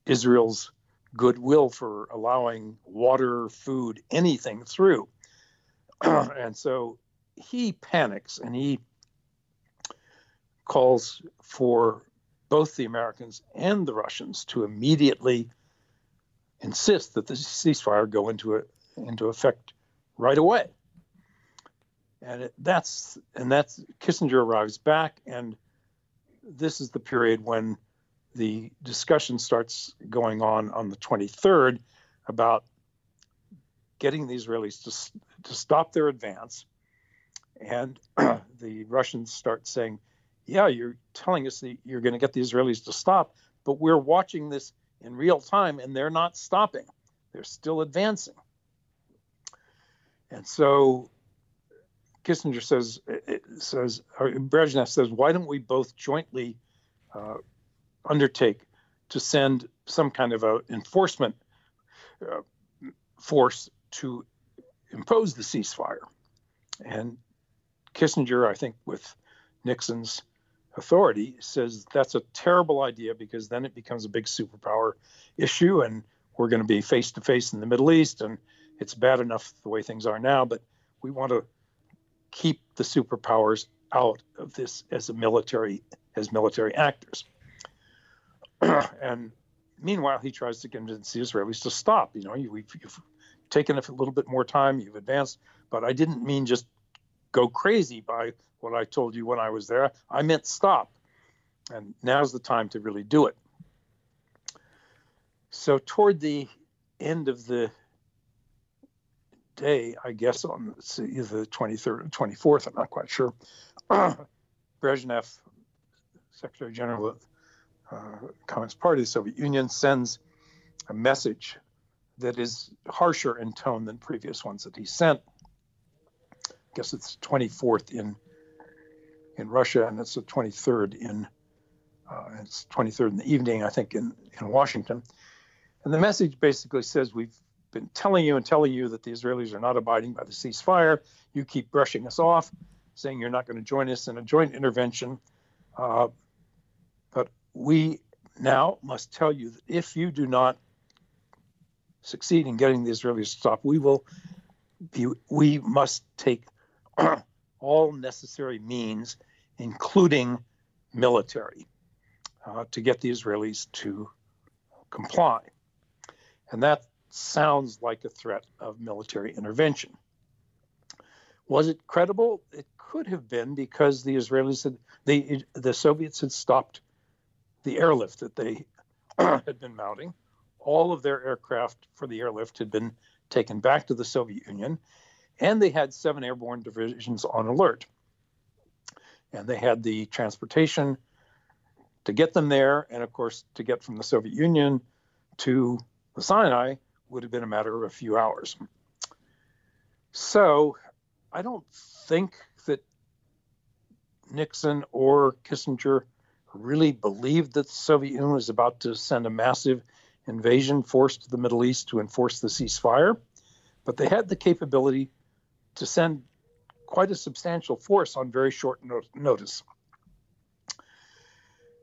Israel's goodwill for allowing water, food, anything through. and so he panics and he calls for both the Americans and the Russians to immediately insist that the ceasefire go into a, into effect right away. And it, that's and that's Kissinger arrives back, and this is the period when the discussion starts going on on the 23rd about getting the Israelis to to stop their advance, and the Russians start saying, "Yeah, you're telling us that you're going to get the Israelis to stop, but we're watching this in real time, and they're not stopping; they're still advancing." And so Kissinger says says Brezhnev says, why don't we both jointly uh, undertake to send some kind of a enforcement uh, force to impose the ceasefire? And Kissinger, I think, with Nixon's authority, says that's a terrible idea because then it becomes a big superpower issue, and we're going to be face to face in the Middle East, and it's bad enough the way things are now, but we want to keep the superpowers out of this as a military as military actors. and meanwhile, he tries to convince the Israelis to stop. You know, you, have you've taken a little bit more time, you've advanced, but I didn't mean just go crazy by what I told you when I was there. I meant stop. And now's the time to really do it. So, toward the end of the day, I guess on either the 23rd or 24th, I'm not quite sure, Brezhnev, Secretary General of the uh, Communist Party of the Soviet Union, sends a message that is harsher in tone than previous ones that he sent. I guess it's the 24th in in Russia, and it's the 23rd in uh, it's 23rd in the evening, I think, in in Washington. And the message basically says we've been telling you and telling you that the Israelis are not abiding by the ceasefire. You keep brushing us off, saying you're not going to join us in a joint intervention. Uh, but we now must tell you that if you do not succeed in getting the Israelis to stop, we will be, we must take all necessary means, including military, uh, to get the Israelis to comply. And that sounds like a threat of military intervention. Was it credible? It could have been because the Israelis had the the Soviets had stopped the airlift that they had been mounting. All of their aircraft for the airlift had been taken back to the Soviet Union, and they had seven airborne divisions on alert. And they had the transportation to get them there, and of course, to get from the Soviet Union to the Sinai would have been a matter of a few hours. So I don't think that Nixon or Kissinger really believed that the Soviet Union was about to send a massive invasion force to the Middle East to enforce the ceasefire, but they had the capability to send quite a substantial force on very short no- notice.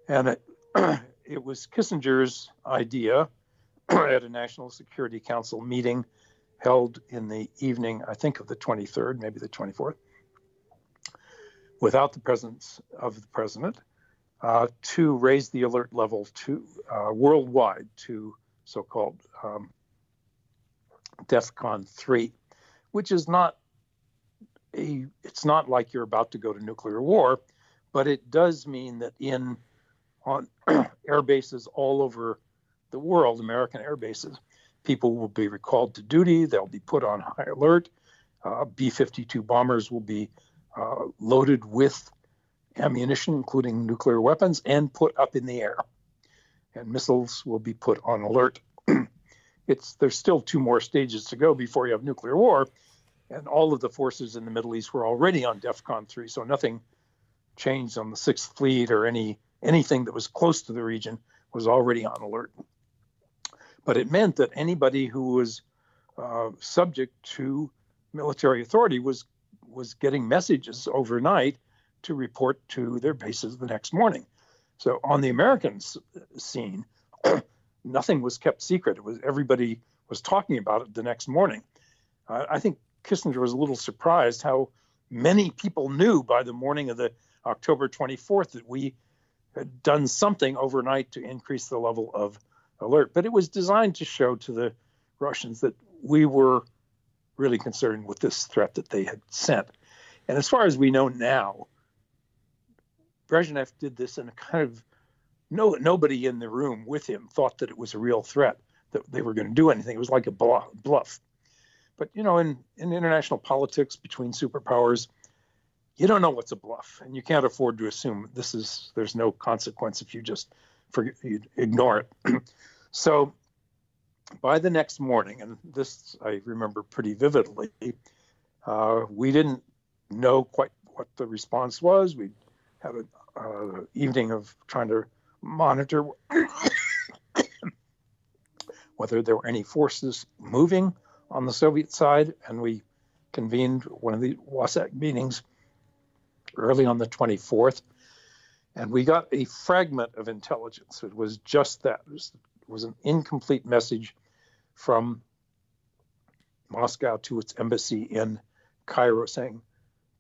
And it, it was Kissinger's idea at a National Security Council meeting held in the evening, I think, of the 23rd, maybe the 24th, without the presence of the president, uh, to raise the alert level to uh, worldwide to so-called um, DEFCON 3, which is not It's not like you're about to go to nuclear war, but it does mean that in on air bases all over the world, American air bases, people will be recalled to duty. They'll be put on high alert. Uh, B 52 bombers will be uh, loaded with ammunition, including nuclear weapons, and put up in the air. And missiles will be put on alert. it's there's still two more stages to go before you have nuclear war, and all of the forces in the Middle East were already on DEFCON three, so nothing changed on the Sixth Fleet or any anything that was close to the region was already on alert. But it meant that anybody who was uh, subject to military authority was was getting messages overnight to report to their bases the next morning. So on the American scene, nothing was kept secret. It was everybody was talking about it the next morning. I think Kissinger was a little surprised how many people knew by the morning of the October 24th that we had done something overnight to increase the level of alert. But it was designed to show to the Russians that we were really concerned with this threat that they had sent. And as far as we know now, Brezhnev did this in a kind of no nobody in the room with him thought that it was a real threat that they were going to do anything. It was like a bluff. But you know, in in international politics between superpowers, you don't know what's a bluff, and you can't afford to assume this is there's no consequence if you just you ignore it. so by the next morning, and this I remember pretty vividly, uh, we didn't know quite what the response was. We had an uh, evening of trying to monitor whether there were any forces moving on the Soviet side, and we convened one of the WSAG meetings early on the 24th, and we got a fragment of intelligence. It was just that. It was, it was an incomplete message from Moscow to its embassy in Cairo saying,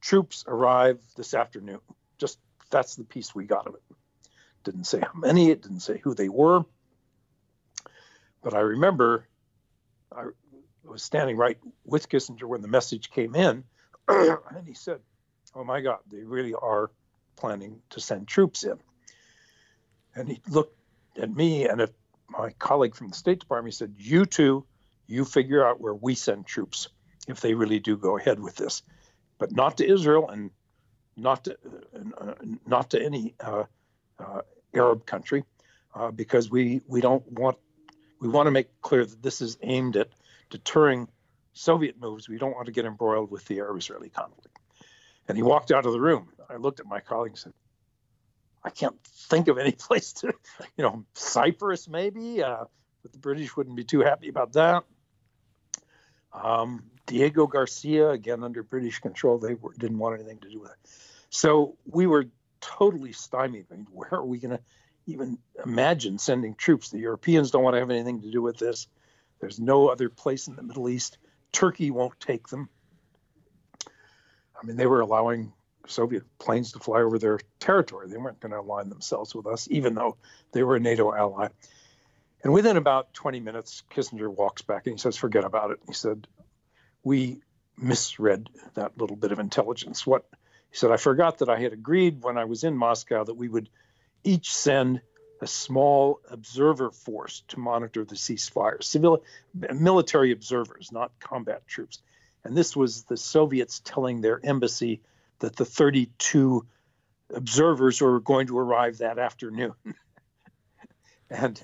troops arrive this afternoon. Just that's the piece we got of it. Didn't say how many, it didn't say who they were. But I remember I was standing right with Kissinger when the message came in, and he said, oh my God, they really are planning to send troops in. And he looked at me and at my colleague from the State Department. He said, You two, you figure out where we send troops if they really do go ahead with this, but not to Israel and not to, uh, not to any uh, uh, Arab country, uh, because we, we don't want we want to make clear that this is aimed at deterring Soviet moves. We don't want to get embroiled with the Arab-Israeli conflict. And he walked out of the room. I looked at my colleague and said, I can't think of any place to, you know, Cyprus maybe, uh, but the British wouldn't be too happy about that. Um, Diego Garcia, again under British control, they were, didn't want anything to do with it. So we were totally stymied. I mean, where are we going to even imagine sending troops? The Europeans don't want to have anything to do with this. There's no other place in the Middle East. Turkey won't take them. I mean, they were allowing Soviet planes to fly over their territory. They weren't going to align themselves with us, even though they were a NATO ally. And within about 20 minutes, Kissinger walks back and he says, Forget about it. He said, We misread that little bit of intelligence. What he said, I forgot that I had agreed when I was in Moscow that we would each send a small observer force to monitor the ceasefire, civil military observers, not combat troops. And this was the Soviets telling their embassy that the 32 observers were going to arrive that afternoon. and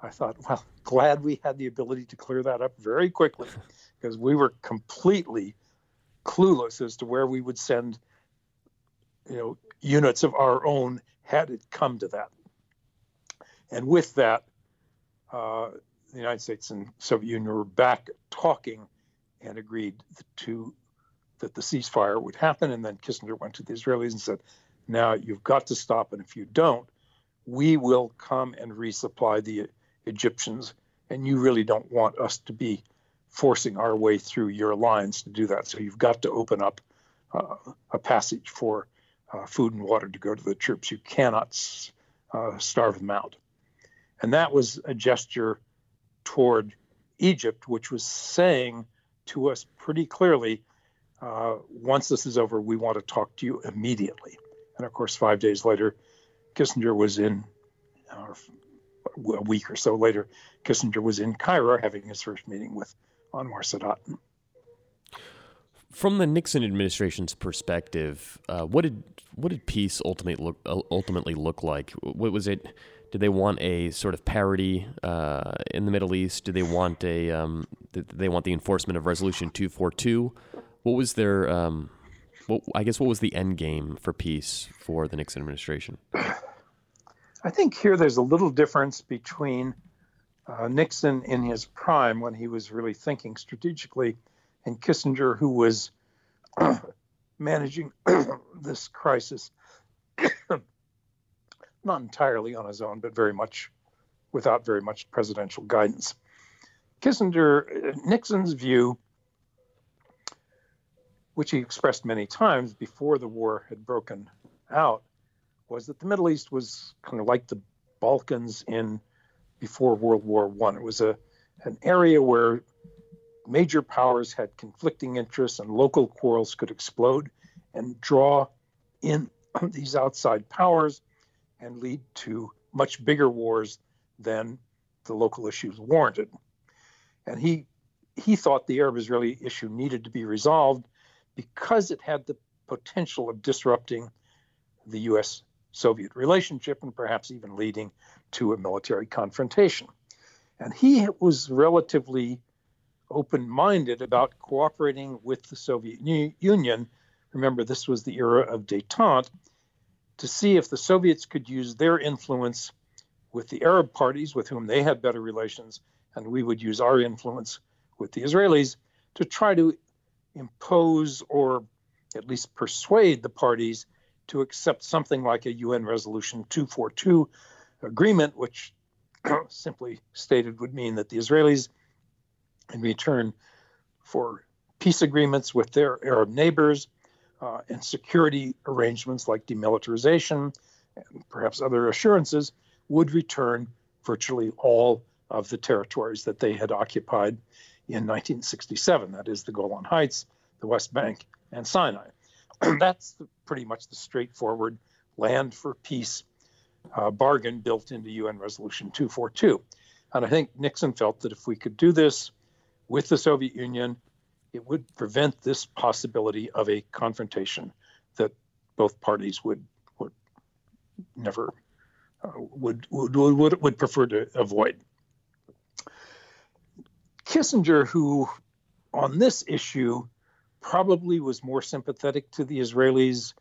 I thought, well, glad we had the ability to clear that up very quickly because we were completely clueless as to where we would send you know units of our own had it come to that and with that uh, the united states and soviet union were back talking and agreed to that the ceasefire would happen and then kissinger went to the israelis and said now you've got to stop and if you don't we will come and resupply the egyptians and you really don't want us to be forcing our way through your lines to do that. So you've got to open up uh, a passage for uh, food and water to go to the troops. You cannot uh, starve them out. And that was a gesture toward Egypt, which was saying to us pretty clearly uh, once this is over, we want to talk to you immediately. And of course, five days later, Kissinger was in, uh, a week or so later, Kissinger was in Cairo having his first meeting with Anwar Sadat. From the Nixon administration's perspective, uh, what did what did peace ultimately look ultimately look like? What was it? Did they want a sort of parity uh, in the Middle East? Did they want a um, they want the enforcement of Resolution two four two? What was their um, what, I guess what was the end game for peace for the Nixon administration? I think here there's a little difference between uh, Nixon in his prime when he was really thinking strategically, and Kissinger, who was managing this crisis not entirely on his own, but very much without very much presidential guidance. Kissinger, Nixon's view, which he expressed many times before the war had broken out, was that the Middle East was kind of like the Balkans in before World War One. It was a an area where major powers had conflicting interests and local quarrels could explode and draw in these outside powers and lead to much bigger wars than the local issues warranted. And he he thought the Arab-Israeli issue needed to be resolved because it had the potential of disrupting the U.S. Soviet relationship and perhaps even leading to a military confrontation. And he was relatively open minded about cooperating with the Soviet Union. Remember, this was the era of detente to see if the Soviets could use their influence with the Arab parties with whom they had better relations, and we would use our influence with the Israelis to try to impose or at least persuade the parties to accept something like a UN Resolution 242 agreement, which simply stated would mean that the Israelis, in return for peace agreements with their Arab neighbors uh, and security arrangements like demilitarization and perhaps other assurances, would return virtually all of the territories that they had occupied in 1967 that is, the Golan Heights, the West Bank, and Sinai. That's the, pretty much the straightforward land for peace uh, bargain built into UN Resolution 242. And I think Nixon felt that if we could do this with the Soviet Union, it would prevent this possibility of a confrontation that both parties would would never uh, would, would would would prefer to avoid. Kissinger, who on this issue probably was more sympathetic to the Israelis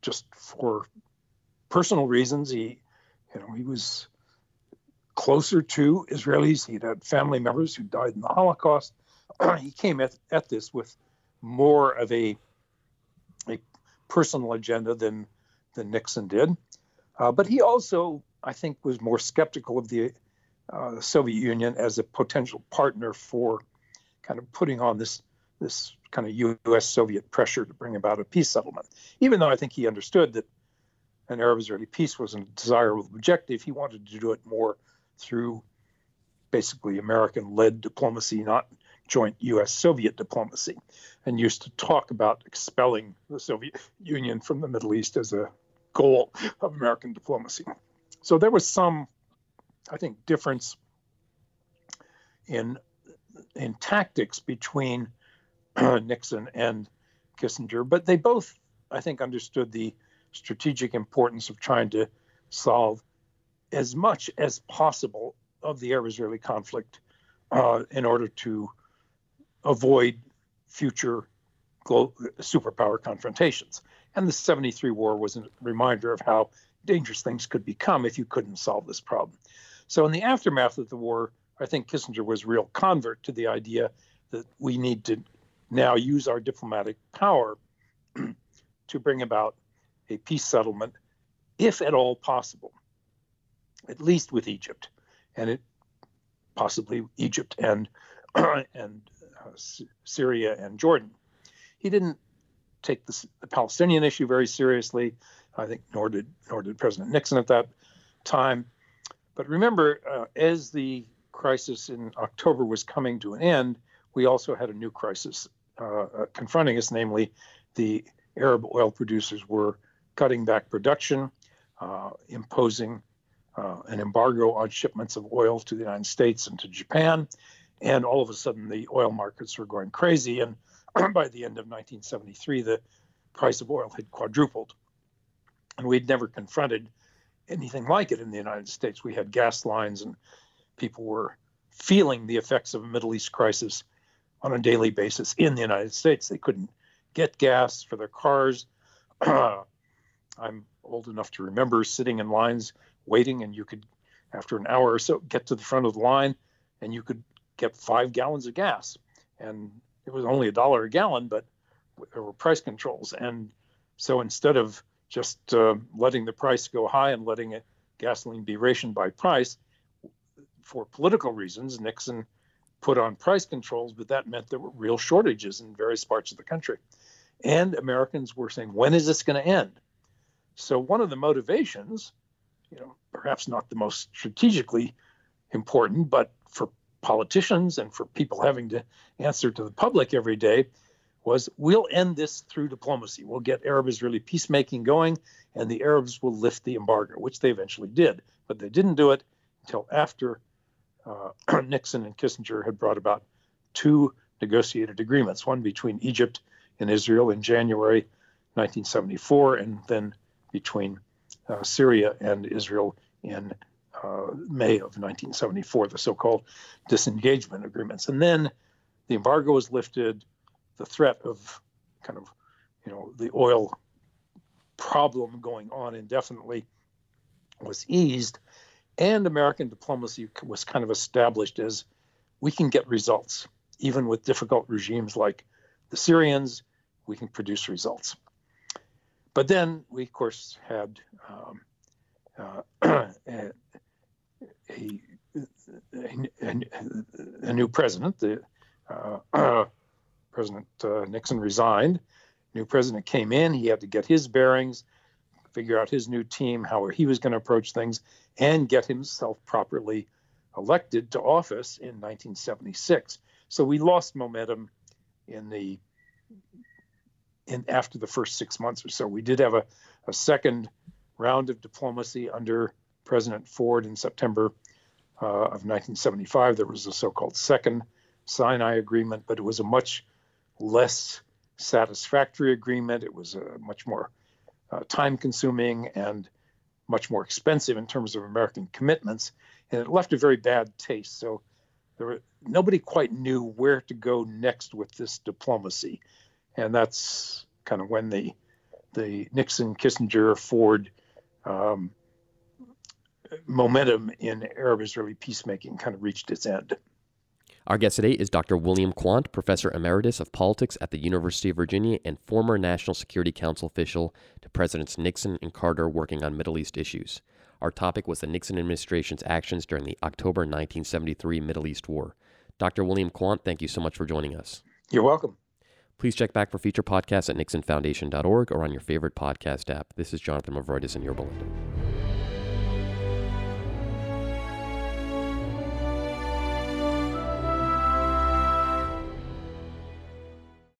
just for personal reasons. He, you know, he was closer to Israelis. He'd had family members who died in the Holocaust. he came at, at this with more of a, a personal agenda than, than Nixon did. Uh, but he also, I think, was more skeptical of the uh, Soviet Union as a potential partner for kind of putting on this this kind of U.S. Soviet pressure to bring about a peace settlement. Even though I think he understood that an Arab-Israeli peace was a desirable objective, he wanted to do it more through basically American-led diplomacy, not joint U.S.-Soviet diplomacy, and used to talk about expelling the Soviet Union from the Middle East as a goal of American diplomacy. So there was some, I think, difference in in tactics between Nixon and Kissinger, but they both, I think, understood the strategic importance of trying to solve as much as possible of the Arab-Israeli conflict uh, in order to avoid future superpower confrontations. And the 73 war was a reminder of how dangerous things could become if you couldn't solve this problem. So, in the aftermath of the war, I think Kissinger was a real convert to the idea that we need to now use our diplomatic power to bring about a peace settlement, if at all possible, at least with Egypt, and it possibly Egypt and and Syria and Jordan. He didn't take the, the Palestinian issue very seriously. I think nor did nor did President Nixon at that time. But remember, uh, as the crisis in October was coming to an end, we also had a new crisis uh, uh, confronting us, namely the Arab oil producers were cutting back production, uh, imposing uh, an embargo on shipments of oil to the United States and to Japan. And all of a sudden, the oil markets were going crazy. And by the end of 1973, the price of oil had quadrupled. And we'd never confronted anything like it in the United States. We had gas lines and people were feeling the effects of a Middle East crisis on a daily basis in the United States. They couldn't get gas for their cars. I'm old enough to remember sitting in lines waiting, and you could, after an hour or so, get to the front of the line and you could get five gallons of gas. And it was only a dollar a gallon, but there were price controls. And so instead of just uh, letting the price go high and letting it, gasoline be rationed by price, for political reasons, Nixon put on price controls, but that meant there were real shortages in various parts of the country. And Americans were saying, when is this going to end? So one of the motivations, you know, perhaps not the most strategically important, but for politicians and for people having to answer to the public every day, was we'll end this through diplomacy. We'll get Arab Israeli peacemaking going, and the Arabs will lift the embargo, which they eventually did. But they didn't do it until after uh, Nixon and Kissinger had brought about two negotiated agreements, one between Egypt and Israel in January 1974, and then between uh, Syria and Israel in uh, May of 1974, the so called disengagement agreements. And then the embargo was lifted, the threat of kind of, you know, the oil problem going on indefinitely was eased and American diplomacy was kind of established as we can get results. Even with difficult regimes like the Syrians, we can produce results. But then we, of course, had um, uh, a, a, a, new president. The uh, President uh, Nixon resigned. New president came in. He had to get his bearings, figure out his new team, how he was going to approach things, and get himself properly elected to office in 1976. So we lost momentum in the in after the first six months or so. We did have a, a second round of diplomacy under President Ford in September uh, of 1975. There was a so-called Second Sinai Agreement, but it was a much less satisfactory agreement. It was a much more uh, time consuming and much more expensive in terms of American commitments, and it left a very bad taste. So there were, nobody quite knew where to go next with this diplomacy, and that's kind of when the the Nixon, Kissinger, Ford um, momentum in Arab-Israeli peacemaking kind of reached its end. Our guest today is Dr. William Quandt, Professor Emeritus of Politics at the University of Virginia and former National Security Council official to Presidents Nixon and Carter working on Middle East issues. Our topic was the Nixon administration's actions during the October 1973 Middle East War. Dr. William Quandt, thank you so much for joining us. You're welcome. Please check back for future podcasts at nixonfoundation.org or on your favorite podcast app. This is Jonathan Movroydis in Yorba Linda.